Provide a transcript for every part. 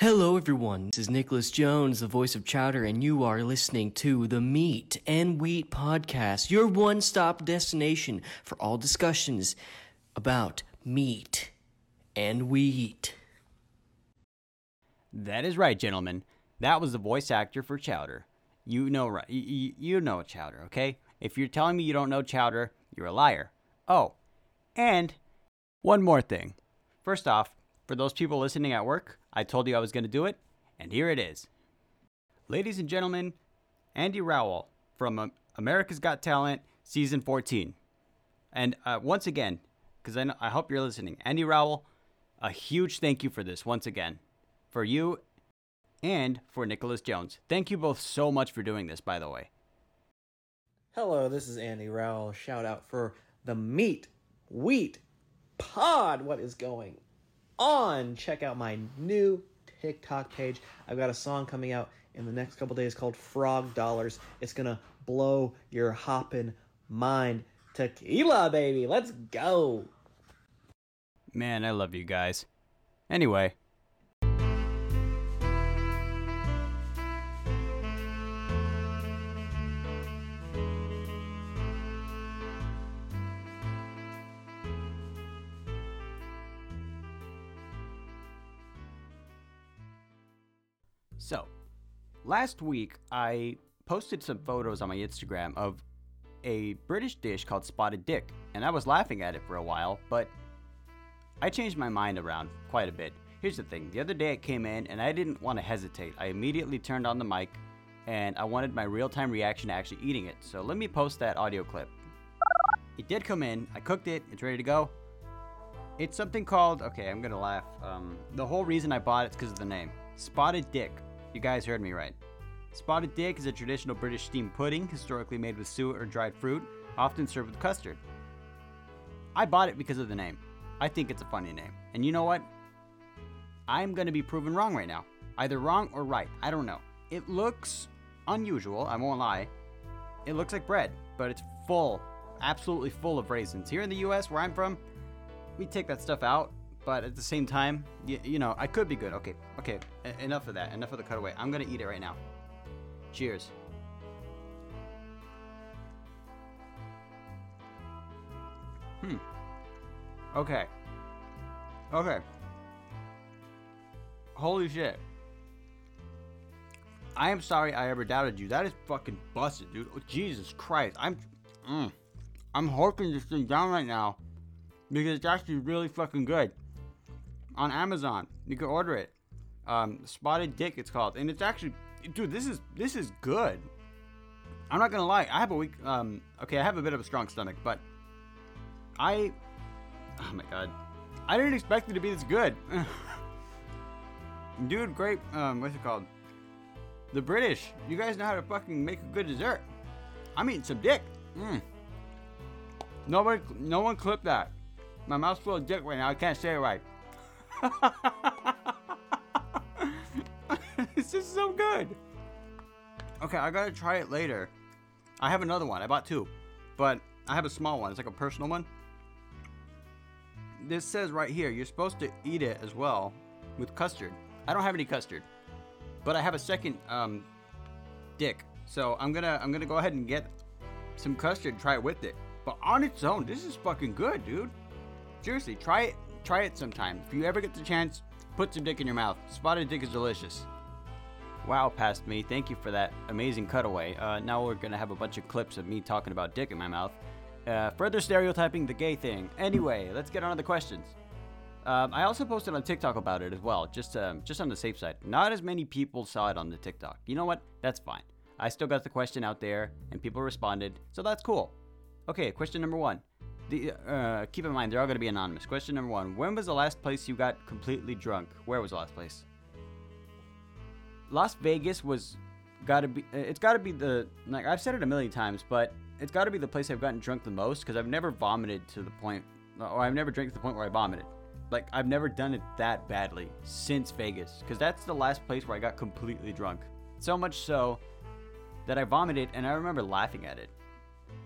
Hello, everyone. This is Nicholas Jones, the voice of Chowder, and you are listening to the Meat and Wheat Podcast, your one stop destination for all discussions about meat and wheat. That is right, gentlemen. That was the voice actor for Chowder. You know, right? You, you know Chowder, okay? If you're telling me you don't know Chowder, you're a liar. Oh, and one more thing. First off, for those people listening at work, I told you I was going to do it, and here it is. Ladies and gentlemen, Andy Rowell from America's Got Talent, season 14. And uh, once again, because I, I hope you're listening, Andy Rowell, a huge thank you for this once again. For you and for Nicholas Jones. Thank you both so much for doing this, by the way. Hello, this is Andy Rowell. Shout out for the Meat Wheat Pod. What is going on. Check out my new TikTok page. I've got a song coming out in the next couple days called Frog Dollars. It's gonna blow your hoppin' mind. Tequila, baby. Let's go. Man, I love you guys. Anyway, last week I posted some photos on my Instagram of a British dish called spotted dick, and I was laughing at it for a while, but I changed my mind around quite a bit. Here's the thing the other day it came in, and I didn't want to hesitate. I immediately turned on the mic, and I wanted my real time reaction to actually eating it. So let me post that audio clip. It did come in, I cooked it, it's ready to go. It's something called, okay, I'm gonna laugh. Um, the whole reason I bought it's because of the name Spotted Dick. You guys heard me right. Spotted dick is a traditional British steamed pudding, historically made with suet or dried fruit, often served with custard. I bought it because of the name. I think it's a funny name. And you know what? I'm going to be proven wrong right now. Either wrong or right. I don't know. It looks unusual, I won't lie. It looks like bread, but it's full, absolutely full of raisins. Here in the US, where I'm from, we take that stuff out but at the same time, you, you know, I could be good. Okay, okay, e- enough of that. Enough of the cutaway. I'm gonna eat it right now. Cheers. Hmm. Okay. Okay. Holy shit. I am sorry I ever doubted you. That is fucking busted, dude. Oh, Jesus Christ. I'm. Mm, I'm horking this thing down right now because it's actually really fucking good on Amazon. You can order it. Um, Spotted Dick, it's called, and it's actually, dude, this is this is good. I'm not gonna lie. I have a weak. Um, okay, I have a bit of a strong stomach, but I, oh my god, I didn't expect it to be this good. dude, great. Um, what's it called? The British. You guys know how to fucking make a good dessert. I'm eating some dick. Mm. Nobody, no one clip that. My mouth's full of dick right now. I can't say it right. this is so good. Okay, I gotta try it later. I have another one. I bought two, but I have a small one. It's like a personal one. This says right here you're supposed to eat it as well with custard. I don't have any custard, but I have a second um, dick. So I'm gonna I'm gonna go ahead and get some custard. Try it with it. But on its own, this is fucking good, dude. Seriously, try it Try it sometime. If you ever get the chance, put some dick in your mouth. Spotted dick is delicious. Wow, past me. Thank you for that amazing cutaway. Uh, now we're gonna have a bunch of clips of me talking about dick in my mouth. Uh, further stereotyping the gay thing. Anyway, let's get on to the questions. Um, I also posted on TikTok about it as well, just um, just on the safe side. Not as many people saw it on the TikTok. You know what? That's fine. I still got the question out there, and people responded, so that's cool. Okay, question number one. The, uh, keep in mind, they're all going to be anonymous. Question number one When was the last place you got completely drunk? Where was the last place? Las Vegas was got to be, it's got to be the, like, I've said it a million times, but it's got to be the place I've gotten drunk the most because I've never vomited to the point, or I've never drank to the point where I vomited. Like, I've never done it that badly since Vegas because that's the last place where I got completely drunk. So much so that I vomited and I remember laughing at it.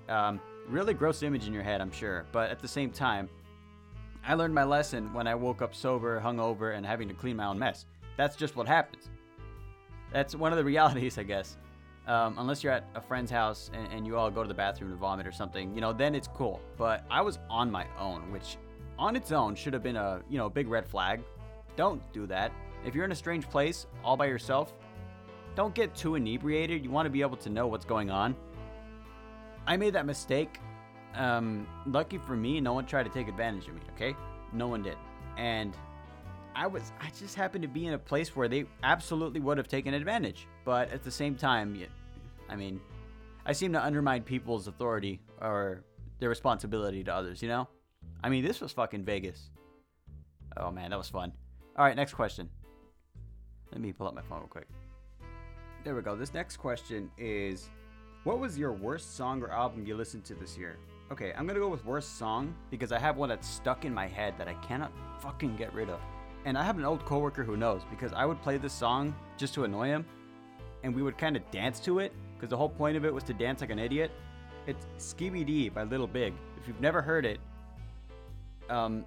Um, really gross image in your head, I'm sure. But at the same time, I learned my lesson when I woke up sober, hungover, and having to clean my own mess. that's just what happens. That's one of the realities, I guess. Um, unless you're at a friend's house and, and you all go to the bathroom to vomit or something, you know, then it's cool. But I was on my own, which on its own should have been a, you know, big red flag. Don't do that. If you're in a strange place all by yourself, don't get too inebriated. You want to be able to know what's going on. I made that mistake. Um, lucky for me, no one tried to take advantage of me, okay? No one did. And I was I just happened to be in a place where they absolutely would have taken advantage. But at the same time, I mean, I seem to undermine people's authority or their responsibility to others, you know? I mean, this was fucking Vegas. Oh man, that was fun. All right, next question. Let me pull up my phone real quick. There we go. This next question is What was your worst song or album you listened to this year? Okay, I'm gonna go with worst song because I have one that's stuck in my head that I cannot fucking get rid of. And I have an old coworker who knows because I would play this song just to annoy him, and we would kind of dance to it because the whole point of it was to dance like an idiot. It's Skibidi by Little Big. If you've never heard it, um,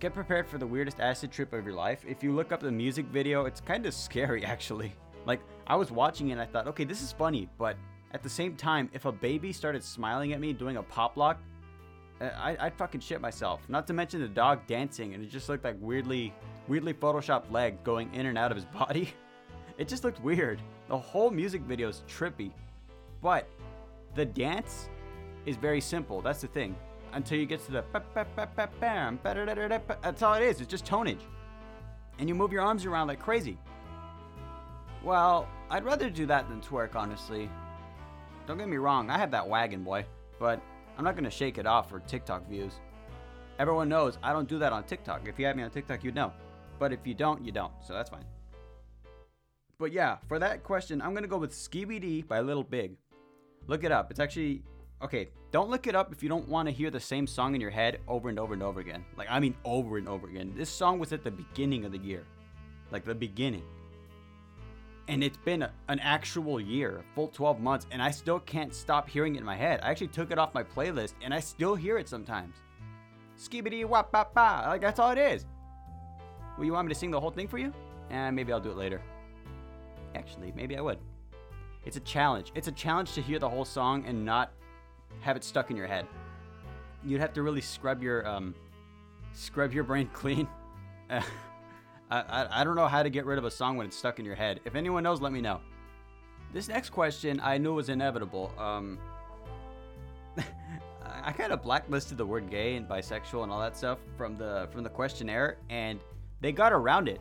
get prepared for the weirdest acid trip of your life. If you look up the music video, it's kind of scary actually. Like I was watching it and I thought, okay, this is funny, but at the same time, if a baby started smiling at me doing a pop lock, uh, I, I'd fucking shit myself. Not to mention the dog dancing, and it just looked like weirdly weirdly photoshopped leg going in and out of his body. It just looked weird. The whole music video is trippy. But the dance is very simple. That's the thing. Until you get to the that's all it is. It's just tonage. And you move your arms around like crazy. Well, I'd rather do that than twerk, honestly. Don't get me wrong, I have that wagon, boy. But I'm not gonna shake it off for TikTok views. Everyone knows I don't do that on TikTok. If you have me on TikTok, you'd know. But if you don't, you don't. So that's fine. But yeah, for that question, I'm gonna go with Skibidi by Little Big. Look it up. It's actually okay. Don't look it up if you don't want to hear the same song in your head over and over and over again. Like I mean, over and over again. This song was at the beginning of the year, like the beginning, and it's been a, an actual year, full 12 months, and I still can't stop hearing it in my head. I actually took it off my playlist, and I still hear it sometimes. Skibby wap ba ba. Like that's all it is. Well, you want me to sing the whole thing for you? And eh, maybe I'll do it later. Actually, maybe I would. It's a challenge. It's a challenge to hear the whole song and not have it stuck in your head. You'd have to really scrub your um, scrub your brain clean. I, I, I don't know how to get rid of a song when it's stuck in your head. If anyone knows, let me know. This next question I knew was inevitable. Um, I kind of blacklisted the word gay and bisexual and all that stuff from the from the questionnaire, and they got around it.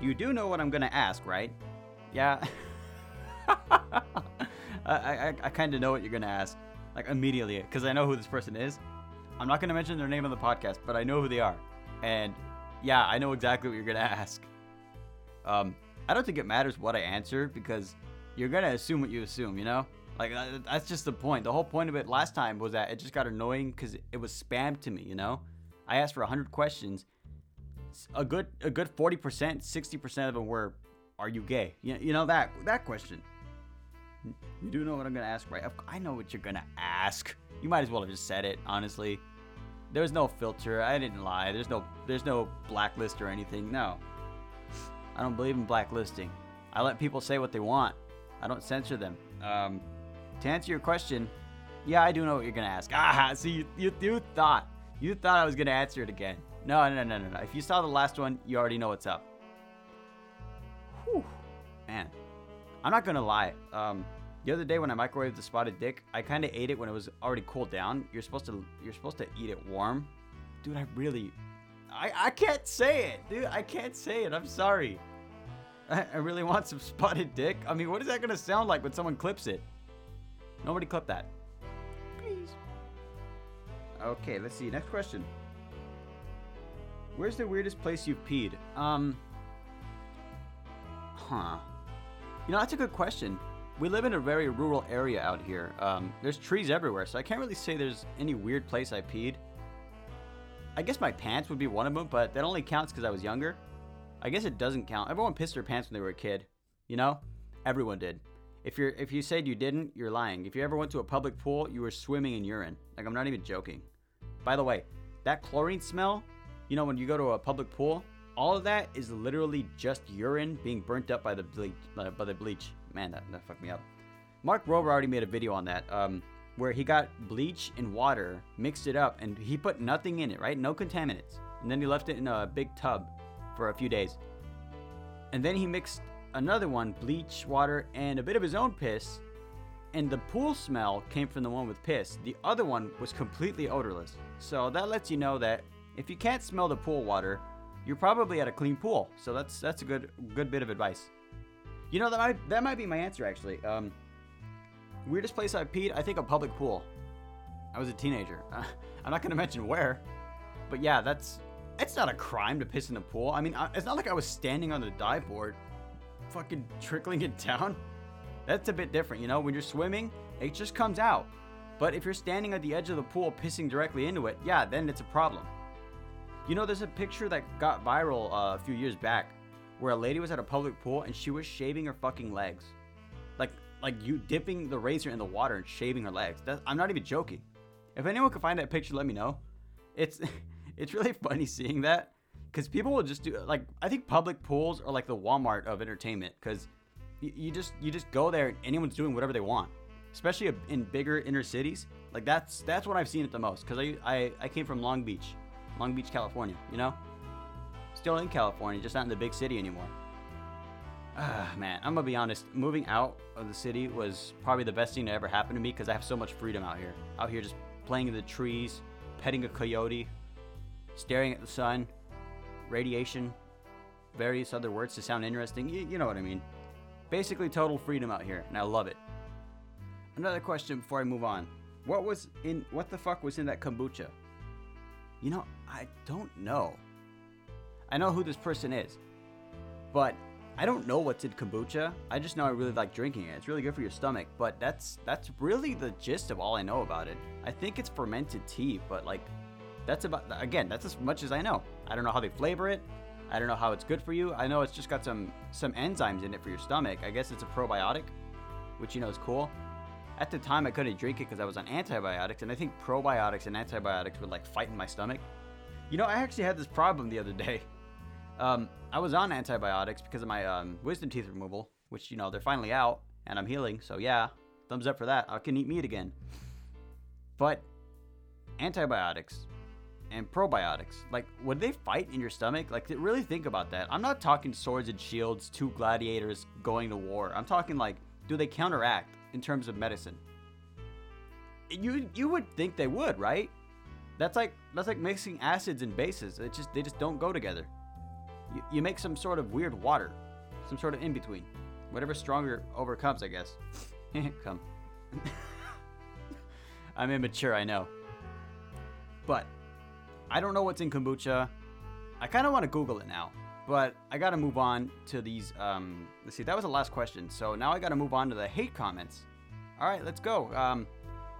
You do know what I'm gonna ask, right? Yeah. I, I, I kind of know what you're gonna ask, like immediately, because I know who this person is. I'm not gonna mention their name on the podcast, but I know who they are, and yeah, I know exactly what you're gonna ask. Um, I don't think it matters what I answer because you're gonna assume what you assume, you know. Like that's just the point. The whole point of it last time was that it just got annoying because it was spammed to me, you know. I asked for 100 questions a good a good 40%, 60% of them were are you gay? You, you know that that question. You do know what I'm to ask, right? I know what you're to ask. You might as well have just said it, honestly. There was no filter. I didn't lie. There's no there's no blacklist or anything. No. I don't believe in blacklisting. I let people say what they want. I don't censor them. Um, to answer your question, yeah, I do know what you're gonna ask. Ah, see, you, you, you thought you thought I was gonna answer it again. No, no, no, no, no. If you saw the last one, you already know what's up. Whew. Man. I'm not gonna lie. Um, the other day when I microwaved the spotted dick, I kind of ate it when it was already cooled down. You're supposed to you're supposed to eat it warm. Dude, I really I, I can't say it, dude. I can't say it. I'm sorry. I, I really want some spotted dick. I mean, what is that gonna sound like when someone clips it? Nobody clip that. Please. Okay, let's see. Next question. Where's the weirdest place you've peed? Um. Huh. You know, that's a good question. We live in a very rural area out here. Um, there's trees everywhere, so I can't really say there's any weird place I peed. I guess my pants would be one of them, but that only counts because I was younger. I guess it doesn't count. Everyone pissed their pants when they were a kid. You know? Everyone did. If you're if you said you didn't, you're lying. If you ever went to a public pool, you were swimming in urine. Like I'm not even joking. By the way, that chlorine smell you know, when you go to a public pool, all of that is literally just urine being burnt up by the by the bleach. Man, that, that fucked me up. Mark Rober already made a video on that, um, where he got bleach and water, mixed it up, and he put nothing in it, right? No contaminants. And then he left it in a big tub for a few days. And then he mixed another one, bleach, water, and a bit of his own piss. And the pool smell came from the one with piss. The other one was completely odorless. So that lets you know that if you can't smell the pool water, you're probably at a clean pool. So that's that's a good good bit of advice. You know that might that might be my answer actually. Um, weirdest place I've peed, I think a public pool. I was a teenager. I'm not gonna mention where, but yeah, that's it's not a crime to piss in the pool. I mean, it's not like I was standing on the dive board, fucking trickling it down. That's a bit different, you know. When you're swimming, it just comes out. But if you're standing at the edge of the pool pissing directly into it, yeah, then it's a problem. You know, there's a picture that got viral uh, a few years back where a lady was at a public pool and she was shaving her fucking legs. Like, like you dipping the razor in the water and shaving her legs. I'm not even joking. If anyone can find that picture, let me know. It's it's really funny seeing that because people will just do like I think public pools are like the Walmart of entertainment because you, you just you just go there and anyone's doing whatever they want, especially in bigger inner cities. Like that's that's when I've seen it the most because I, I I came from Long Beach, Long Beach, California. You know, still in California, just not in the big city anymore. Ah, man, I'm gonna be honest. Moving out of the city was probably the best thing that ever happened to me because I have so much freedom out here. Out here, just playing in the trees, petting a coyote, staring at the sun, radiation, various other words to sound interesting. You, you know what I mean. Basically, total freedom out here, and I love it. Another question before I move on. What was in what the fuck was in that kombucha? You know, I don't know. I know who this person is, but I don't know what's in kombucha. I just know I really like drinking it. It's really good for your stomach, but that's that's really the gist of all I know about it. I think it's fermented tea, but like that's about again, that's as much as I know. I don't know how they flavor it. I don't know how it's good for you. I know it's just got some some enzymes in it for your stomach. I guess it's a probiotic, which you know is cool. At the time, I couldn't drink it because I was on antibiotics, and I think probiotics and antibiotics would like fight in my stomach. You know, I actually had this problem the other day. Um, I was on antibiotics because of my um, wisdom teeth removal, which you know they're finally out and I'm healing. So yeah, thumbs up for that. I can eat meat again. But antibiotics and probiotics. Like, would they fight in your stomach? Like, really think about that. I'm not talking swords and shields, two gladiators going to war. I'm talking like, do they counteract in terms of medicine? You you would think they would, right? That's like that's like mixing acids and bases. It just they just don't go together. You, you make some sort of weird water, some sort of in between. Whatever stronger overcomes, I guess. Come. I'm immature, I know. But I don't know what's in kombucha. I kind of want to Google it now, but I got to move on to these. Um, let's see, that was the last question. So now I got to move on to the hate comments. All right, let's go. Um,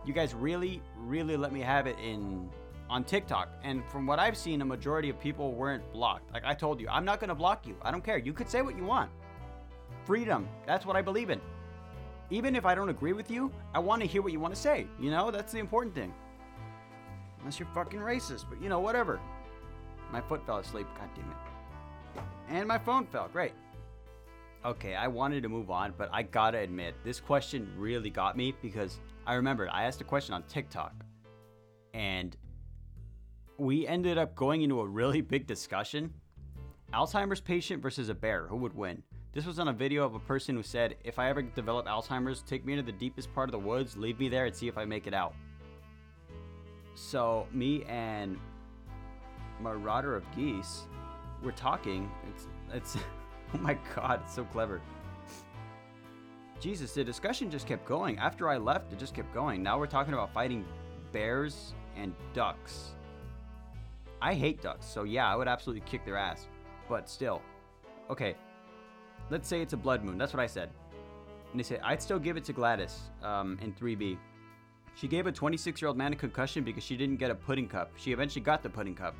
you guys really, really let me have it in on TikTok, and from what I've seen, a majority of people weren't blocked. Like I told you, I'm not gonna block you. I don't care. You could say what you want. Freedom. That's what I believe in. Even if I don't agree with you, I want to hear what you want to say. You know, that's the important thing. Unless you're fucking racist, but you know, whatever. My foot fell asleep, god damn it. And my phone fell, great. Okay, I wanted to move on, but I gotta admit, this question really got me because I remember I asked a question on TikTok and we ended up going into a really big discussion. Alzheimer's patient versus a bear, who would win? This was on a video of a person who said, If I ever develop Alzheimer's, take me into the deepest part of the woods, leave me there, and see if I make it out. So me and Marauder of Geese were talking. It's it's oh my god, it's so clever. Jesus, the discussion just kept going. After I left, it just kept going. Now we're talking about fighting bears and ducks. I hate ducks, so yeah, I would absolutely kick their ass. But still. Okay. Let's say it's a blood moon. That's what I said. And they said, I'd still give it to Gladys um, in 3B. She gave a 26 year old man a concussion because she didn't get a pudding cup. She eventually got the pudding cup.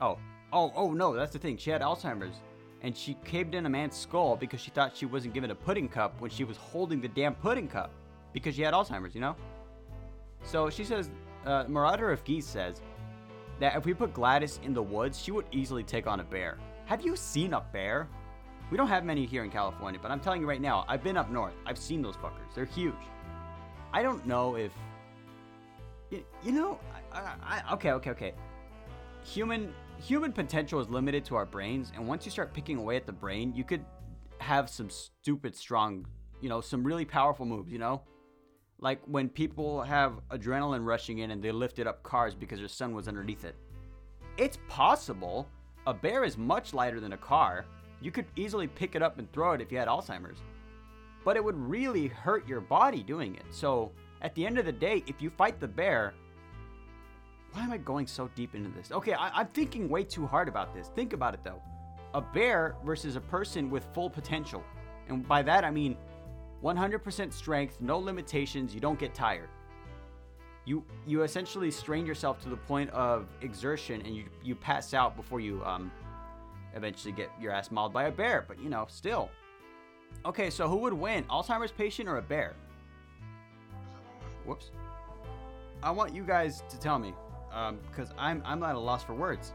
Oh, oh, oh no, that's the thing. She had Alzheimer's. And she caved in a man's skull because she thought she wasn't given a pudding cup when she was holding the damn pudding cup. Because she had Alzheimer's, you know? So she says, uh, Marauder of Geese says that if we put Gladys in the woods, she would easily take on a bear. Have you seen a bear? We don't have many here in California, but I'm telling you right now, I've been up north. I've seen those fuckers. They're huge. I don't know if. You, you know, I, I, okay, okay, okay. Human human potential is limited to our brains, and once you start picking away at the brain, you could have some stupid, strong, you know, some really powerful moves. You know, like when people have adrenaline rushing in and they lifted up cars because their son was underneath it. It's possible. A bear is much lighter than a car. You could easily pick it up and throw it if you had Alzheimer's. But it would really hurt your body doing it. So, at the end of the day, if you fight the bear, why am I going so deep into this? Okay, I, am thinking way too hard about this. Think about it though. A bear versus a person with full potential. And by that I mean 100% strength, no limitations, you don't get tired. You you essentially strain yourself to the point of exertion and you you pass out before you um eventually get your ass mauled by a bear, but you know, still. Okay, so who would win? Alzheimer's patient or a bear? Whoops. I want you guys to tell me Um because um, I'm I'm at a loss for words.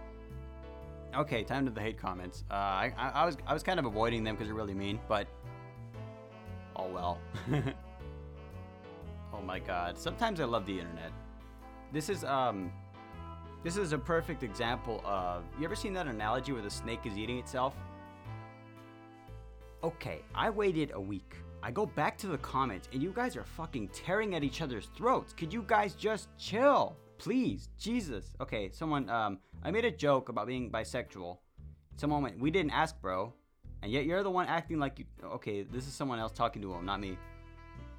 Okay, time to the hate comments. Uh, I, I, I was I was kind of avoiding them because they're really mean, but oh well. oh my god. Sometimes I love the internet. This is um this is a perfect example of you ever seen that analogy where the snake is eating itself? Okay, I waited a week. I go back to the comments and you guys are fucking tearing at each other's throats. Could you guys just chill? Please, Jesus. Okay, someone, um, I made a joke about being bisexual. Someone went, we didn't ask, bro. And yet you're the one acting like you. Okay, this is someone else talking to him, not me.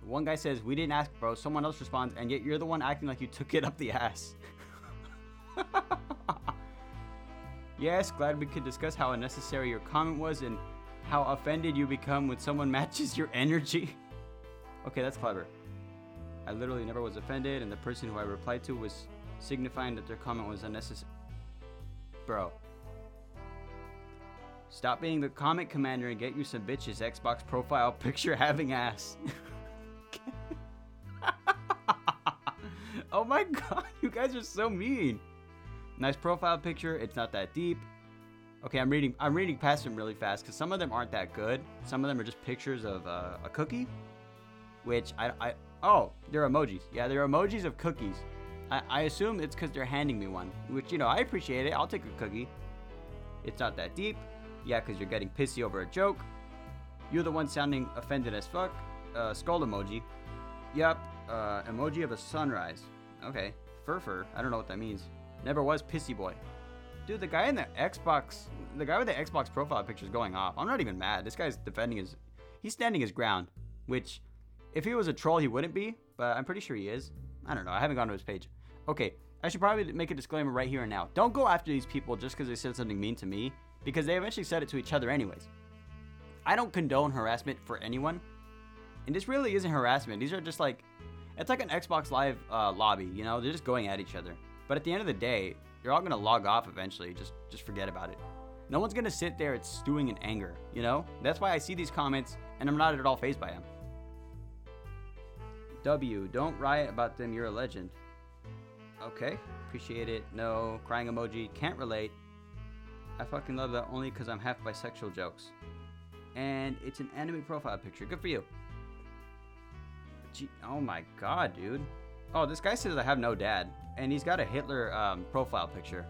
One guy says, we didn't ask, bro. Someone else responds, and yet you're the one acting like you took it up the ass. yes, glad we could discuss how unnecessary your comment was and how offended you become when someone matches your energy. okay, that's clever. I literally never was offended, and the person who I replied to was signifying that their comment was unnecessary. Bro. Stop being the comic commander and get you some bitches. Xbox profile picture having ass. oh my god, you guys are so mean. Nice profile picture. It's not that deep. Okay, I'm reading. I'm reading past them really fast because some of them aren't that good. Some of them are just pictures of uh, a cookie, which I, I Oh, they're emojis. Yeah, they're emojis of cookies. I, I assume it's because they're handing me one, which, you know, I appreciate it. I'll take a cookie. It's not that deep. Yeah, because you're getting pissy over a joke. You're the one sounding offended as fuck. Uh, skull emoji. Yep. Uh, emoji of a sunrise. Okay. Furfur. I don't know what that means. Never was pissy boy. Dude, the guy in the Xbox, the guy with the Xbox profile picture is going off. I'm not even mad. This guy's defending his, he's standing his ground, which if he was a troll, he wouldn't be, but I'm pretty sure he is. I don't know. I haven't gone to his page. Okay, I should probably make a disclaimer right here and now. Don't go after these people just because they said something mean to me, because they eventually said it to each other anyways. I don't condone harassment for anyone, and this really isn't harassment. These are just like, it's like an Xbox Live uh, lobby. You know, they're just going at each other. But at the end of the day, you're all gonna log off eventually. Just, just forget about it. No one's gonna sit there stewing in anger. You know, that's why I see these comments and I'm not at all phased by them. W, don't riot about them, you're a legend. Okay, appreciate it. No, crying emoji, can't relate. I fucking love that only because I'm half bisexual jokes. And it's an anime profile picture. Good for you. Gee, oh my god, dude. Oh, this guy says I have no dad. And he's got a Hitler um, profile picture.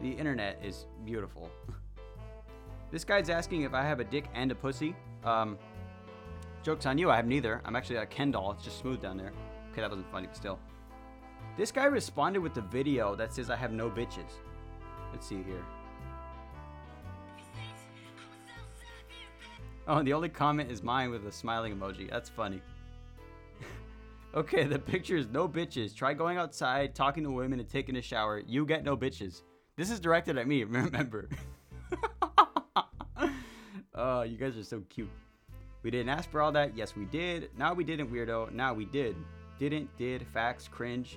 The internet is beautiful. this guy's asking if I have a dick and a pussy. Um, Joke's on you, I have neither. I'm actually a Ken doll. It's just smooth down there. Okay, that wasn't funny, but still. This guy responded with the video that says I have no bitches. Let's see here. Oh, the only comment is mine with a smiling emoji. That's funny. okay, the picture is no bitches. Try going outside, talking to women, and taking a shower. You get no bitches. This is directed at me, remember. oh, you guys are so cute. We didn't ask for all that. Yes, we did. Now we didn't, weirdo. Now we did. Didn't, did, facts, cringe.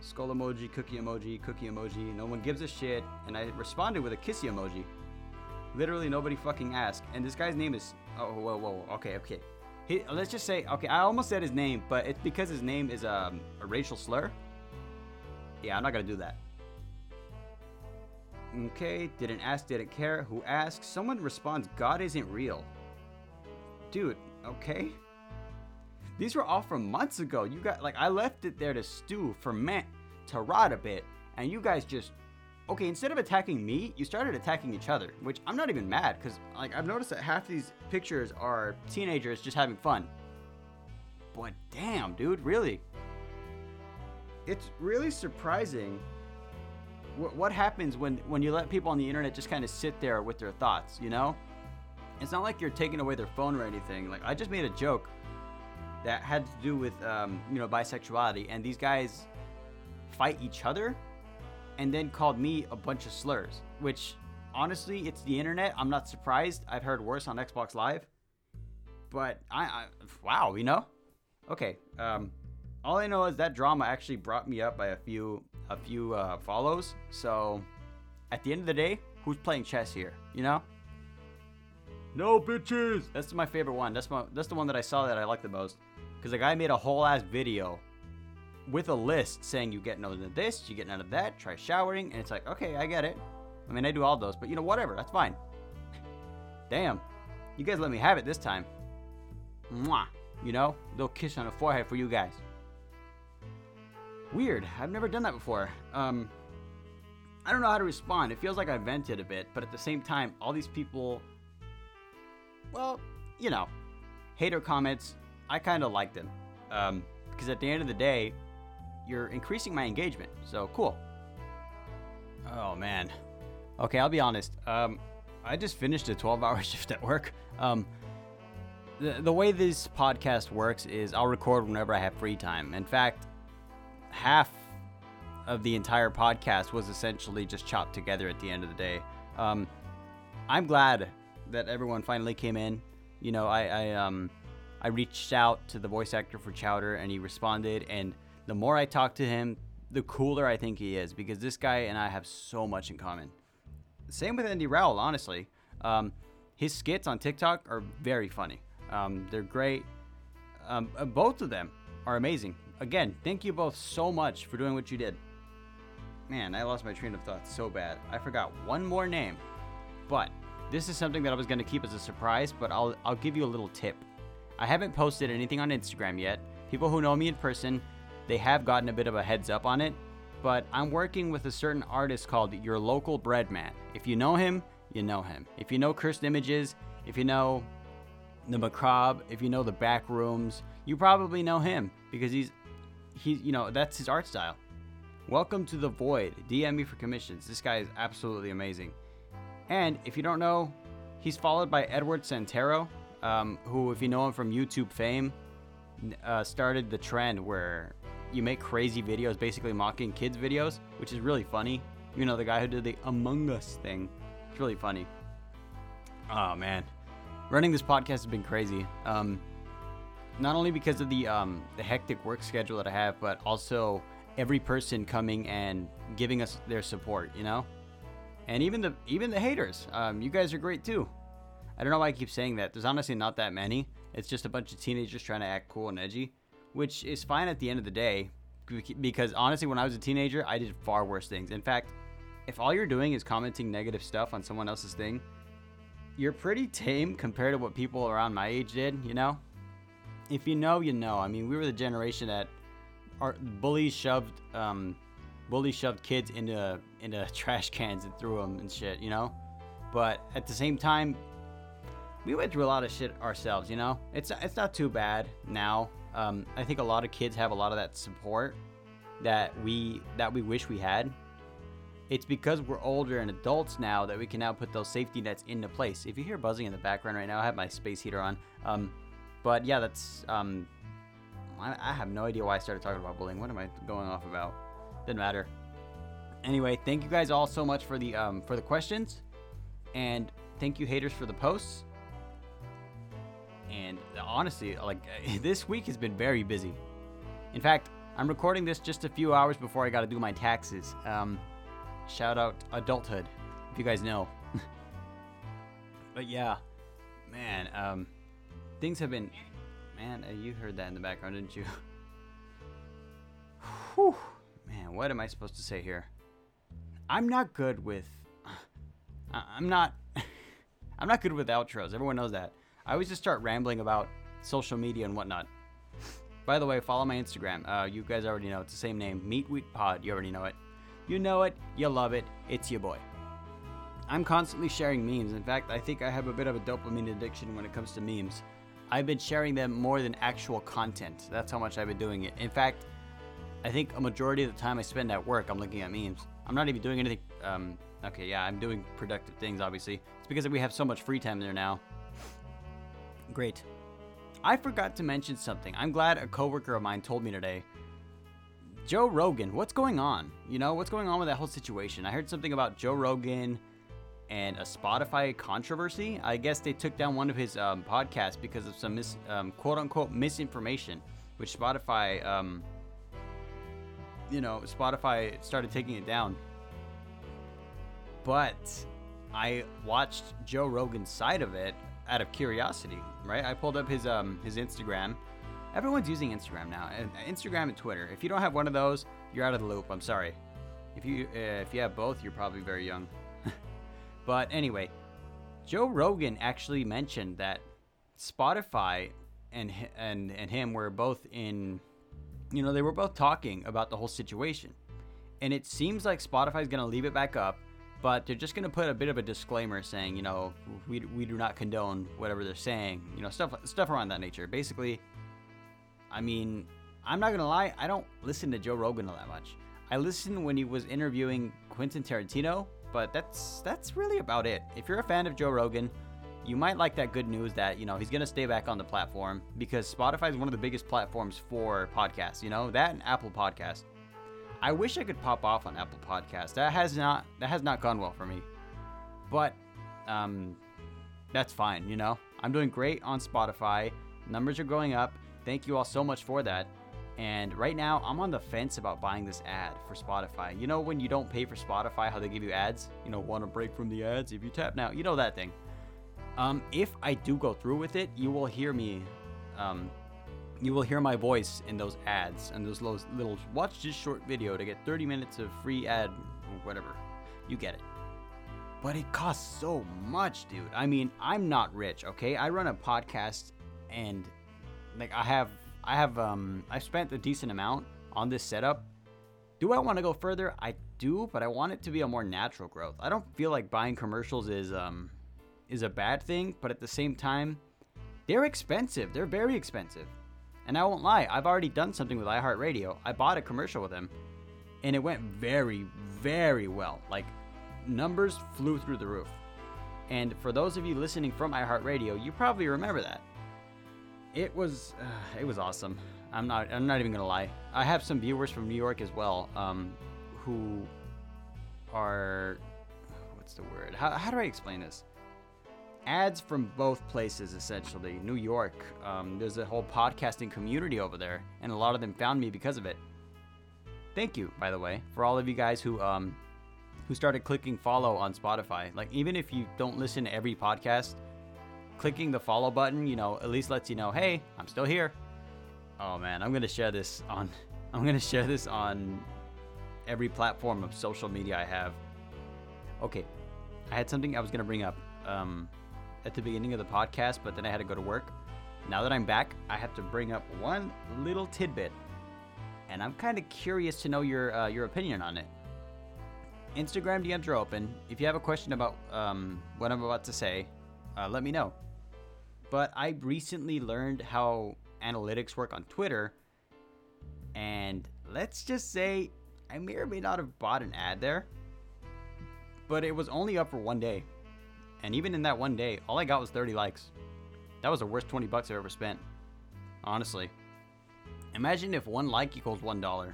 Skull emoji, cookie emoji, cookie emoji. No one gives a shit. And I responded with a kissy emoji. Literally nobody fucking asked. And this guy's name is. Oh, whoa, whoa. Okay, okay. He, let's just say. Okay, I almost said his name, but it's because his name is um, a racial slur. Yeah, I'm not gonna do that. Okay, didn't ask, didn't care. Who asks? Someone responds, God isn't real. Dude, okay. These were all from months ago. You got like I left it there to stew, ferment, to rot a bit, and you guys just okay. Instead of attacking me, you started attacking each other, which I'm not even mad because like I've noticed that half these pictures are teenagers just having fun. But damn, dude, really, it's really surprising what, what happens when when you let people on the internet just kind of sit there with their thoughts. You know, it's not like you're taking away their phone or anything. Like I just made a joke that had to do with um, you know bisexuality, and these guys fight each other, and then called me a bunch of slurs. Which honestly, it's the internet. I'm not surprised. I've heard worse on Xbox Live, but I, I wow, you know, okay. Um, all I know is that drama actually brought me up by a few a few uh, follows. So at the end of the day, who's playing chess here? You know. No bitches. That's my favorite one. That's my that's the one that I saw that I like the most. Because the guy made a whole ass video with a list saying you get none of this, you get none of that, try showering, and it's like, okay, I get it. I mean, I do all those, but you know, whatever, that's fine. Damn, you guys let me have it this time. Mwah. You know, little kiss on the forehead for you guys. Weird. I've never done that before. Um, I don't know how to respond. It feels like I vented a bit, but at the same time, all these people, well, you know, hater comments, I kind of like them. Um, because at the end of the day, you're increasing my engagement. So cool. Oh man. Okay, I'll be honest. Um, I just finished a 12-hour shift at work. Um, the the way this podcast works is I'll record whenever I have free time. In fact, half of the entire podcast was essentially just chopped together at the end of the day. Um, I'm glad that everyone finally came in. You know, I, I um I reached out to the voice actor for Chowder and he responded. And the more I talk to him, the cooler I think he is because this guy and I have so much in common. Same with Andy Rowell, honestly. Um, his skits on TikTok are very funny. Um, they're great. Um, uh, both of them are amazing. Again, thank you both so much for doing what you did. Man, I lost my train of thought so bad. I forgot one more name. But this is something that I was going to keep as a surprise, but I'll, I'll give you a little tip. I haven't posted anything on Instagram yet. People who know me in person, they have gotten a bit of a heads up on it, but I'm working with a certain artist called Your Local Bread Man. If you know him, you know him. If you know Cursed Images, if you know the Macabre, if you know the Back Rooms, you probably know him because he's he's you know that's his art style. Welcome to the Void. DM me for commissions. This guy is absolutely amazing. And if you don't know, he's followed by Edward Santero, um, who, if you know him from YouTube fame, uh, started the trend where you make crazy videos, basically mocking kids' videos, which is really funny. You know, the guy who did the Among Us thing. It's really funny. Oh man, running this podcast has been crazy. Um, not only because of the um, the hectic work schedule that I have, but also every person coming and giving us their support. You know, and even the even the haters. Um, you guys are great too. I don't know why I keep saying that. There's honestly not that many. It's just a bunch of teenagers trying to act cool and edgy, which is fine at the end of the day. Because honestly, when I was a teenager, I did far worse things. In fact, if all you're doing is commenting negative stuff on someone else's thing, you're pretty tame compared to what people around my age did, you know? If you know, you know. I mean, we were the generation that our bullies shoved um, bullies shoved kids into into trash cans and threw them and shit, you know? But at the same time, we went through a lot of shit ourselves, you know. It's it's not too bad now. Um, I think a lot of kids have a lot of that support that we that we wish we had. It's because we're older and adults now that we can now put those safety nets into place. If you hear buzzing in the background right now, I have my space heater on. Um, but yeah, that's um, I, I have no idea why I started talking about bullying. What am I going off about? Didn't matter. Anyway, thank you guys all so much for the um, for the questions, and thank you haters for the posts and honestly, like this week has been very busy. In fact, I'm recording this just a few hours before I got to do my taxes. Um, shout out adulthood, if you guys know. but yeah, man, um, things have been. Man, uh, you heard that in the background, didn't you? Whew. Man, what am I supposed to say here? I'm not good with. I'm not. I'm not good with outros. Everyone knows that. I always just start rambling about social media and whatnot. By the way, follow my Instagram. Uh, you guys already know it's the same name, Meat Wheat Pod. You already know it. You know it. You love it. It's your boy. I'm constantly sharing memes. In fact, I think I have a bit of a dopamine addiction when it comes to memes. I've been sharing them more than actual content. That's how much I've been doing it. In fact, I think a majority of the time I spend at work, I'm looking at memes. I'm not even doing anything. Um, okay, yeah, I'm doing productive things, obviously. It's because we have so much free time there now. Great. I forgot to mention something. I'm glad a coworker of mine told me today. Joe Rogan, what's going on? You know, what's going on with that whole situation? I heard something about Joe Rogan and a Spotify controversy. I guess they took down one of his um, podcasts because of some mis- um, quote unquote misinformation, which Spotify, um, you know, Spotify started taking it down. But I watched Joe Rogan's side of it out of curiosity, right? I pulled up his um his Instagram. Everyone's using Instagram now, and Instagram and Twitter. If you don't have one of those, you're out of the loop. I'm sorry. If you uh, if you have both, you're probably very young. but anyway, Joe Rogan actually mentioned that Spotify and and and him were both in, you know, they were both talking about the whole situation, and it seems like Spotify's gonna leave it back up but they're just going to put a bit of a disclaimer saying, you know, we, we do not condone whatever they're saying, you know, stuff stuff around that nature. Basically, I mean, I'm not going to lie, I don't listen to Joe Rogan all that much. I listened when he was interviewing Quentin Tarantino, but that's that's really about it. If you're a fan of Joe Rogan, you might like that good news that, you know, he's going to stay back on the platform because Spotify is one of the biggest platforms for podcasts, you know, that and Apple Podcast. I wish I could pop off on Apple Podcast. That has not that has not gone well for me. But um that's fine, you know. I'm doing great on Spotify. Numbers are going up. Thank you all so much for that. And right now, I'm on the fence about buying this ad for Spotify. You know when you don't pay for Spotify, how they give you ads? You know, want to break from the ads if you tap now. You know that thing. Um, if I do go through with it, you will hear me um, you will hear my voice in those ads and those little, watch this short video to get 30 minutes of free ad or whatever. You get it. But it costs so much dude. I mean i'm not rich okay? I run a podcast and like i have i have um i've spent a decent amount on this setup. Do i want to go further? I do but i want it to be a more natural growth. I don't feel like buying commercials is um is a bad thing but at the same time they're expensive. They're very expensive and I won't lie, I've already done something with iHeartRadio. I bought a commercial with them, and it went very, very well. Like, numbers flew through the roof. And for those of you listening from iHeartRadio, you probably remember that. It was, uh, it was awesome. I'm not, I'm not even gonna lie. I have some viewers from New York as well, um, who are, what's the word? How, how do I explain this? Ads from both places essentially. New york um, there's a whole podcasting community over there and a lot of them found me because of it. Thank you by the way for all of you guys who um, who started clicking follow on spotify. Like even if you don't listen to every podcast clicking the follow button you know at least lets you know hey i'm still here. Oh man i'm gonna share this on i'm gonna share this on every platform of social media i have. Okay i had something i was gonna bring up. Um, at the beginning of the podcast, but then I had to go to work. Now that I'm back, I have to bring up one little tidbit, and I'm kind of curious to know your uh, your opinion on it. Instagram DMs are open. If you have a question about um, what I'm about to say, uh, let me know. But I recently learned how analytics work on Twitter, and let's just say I may or may not have bought an ad there, but it was only up for one day. And even in that one day, all I got was 30 likes. That was the worst 20 bucks I've ever spent. Honestly. Imagine if one like equals $1.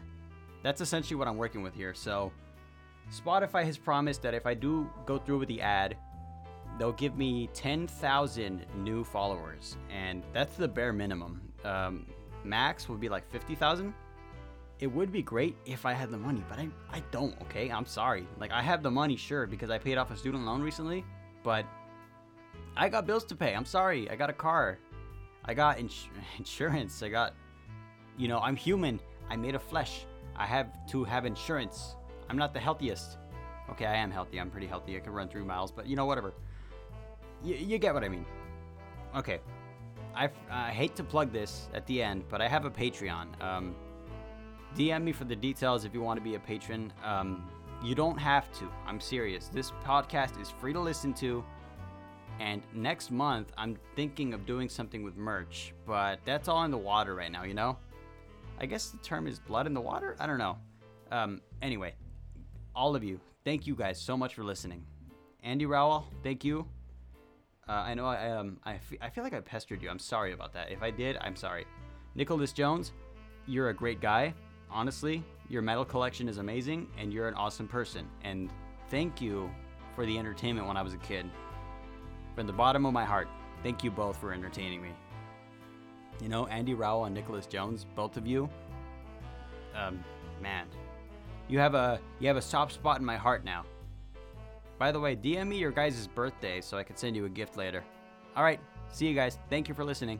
That's essentially what I'm working with here. So, Spotify has promised that if I do go through with the ad, they'll give me 10,000 new followers. And that's the bare minimum. Um, max would be like 50,000. It would be great if I had the money, but I, I don't, okay? I'm sorry. Like, I have the money, sure, because I paid off a student loan recently but I got bills to pay. I'm sorry. I got a car. I got ins- insurance. I got, you know, I'm human. I'm made of flesh. I have to have insurance. I'm not the healthiest. Okay, I am healthy. I'm pretty healthy. I can run three miles, but you know, whatever. Y- you get what I mean. Okay. I, I hate to plug this at the end, but I have a Patreon. Um, DM me for the details if you want to be a patron. Um, you don't have to. I'm serious. This podcast is free to listen to. And next month, I'm thinking of doing something with merch, but that's all in the water right now, you know? I guess the term is blood in the water? I don't know. Um, anyway, all of you, thank you guys so much for listening. Andy Rowell, thank you. Uh, I know I, um, I, I feel like I pestered you. I'm sorry about that. If I did, I'm sorry. Nicholas Jones, you're a great guy. Honestly, your metal collection is amazing, and you're an awesome person. And thank you for the entertainment when I was a kid. From the bottom of my heart, thank you both for entertaining me. You know, Andy Rowell and Nicholas Jones, both of you. Um, man, you have a you have a soft spot in my heart now. By the way, DM me your guys' birthday so I can send you a gift later. All right, see you guys. Thank you for listening.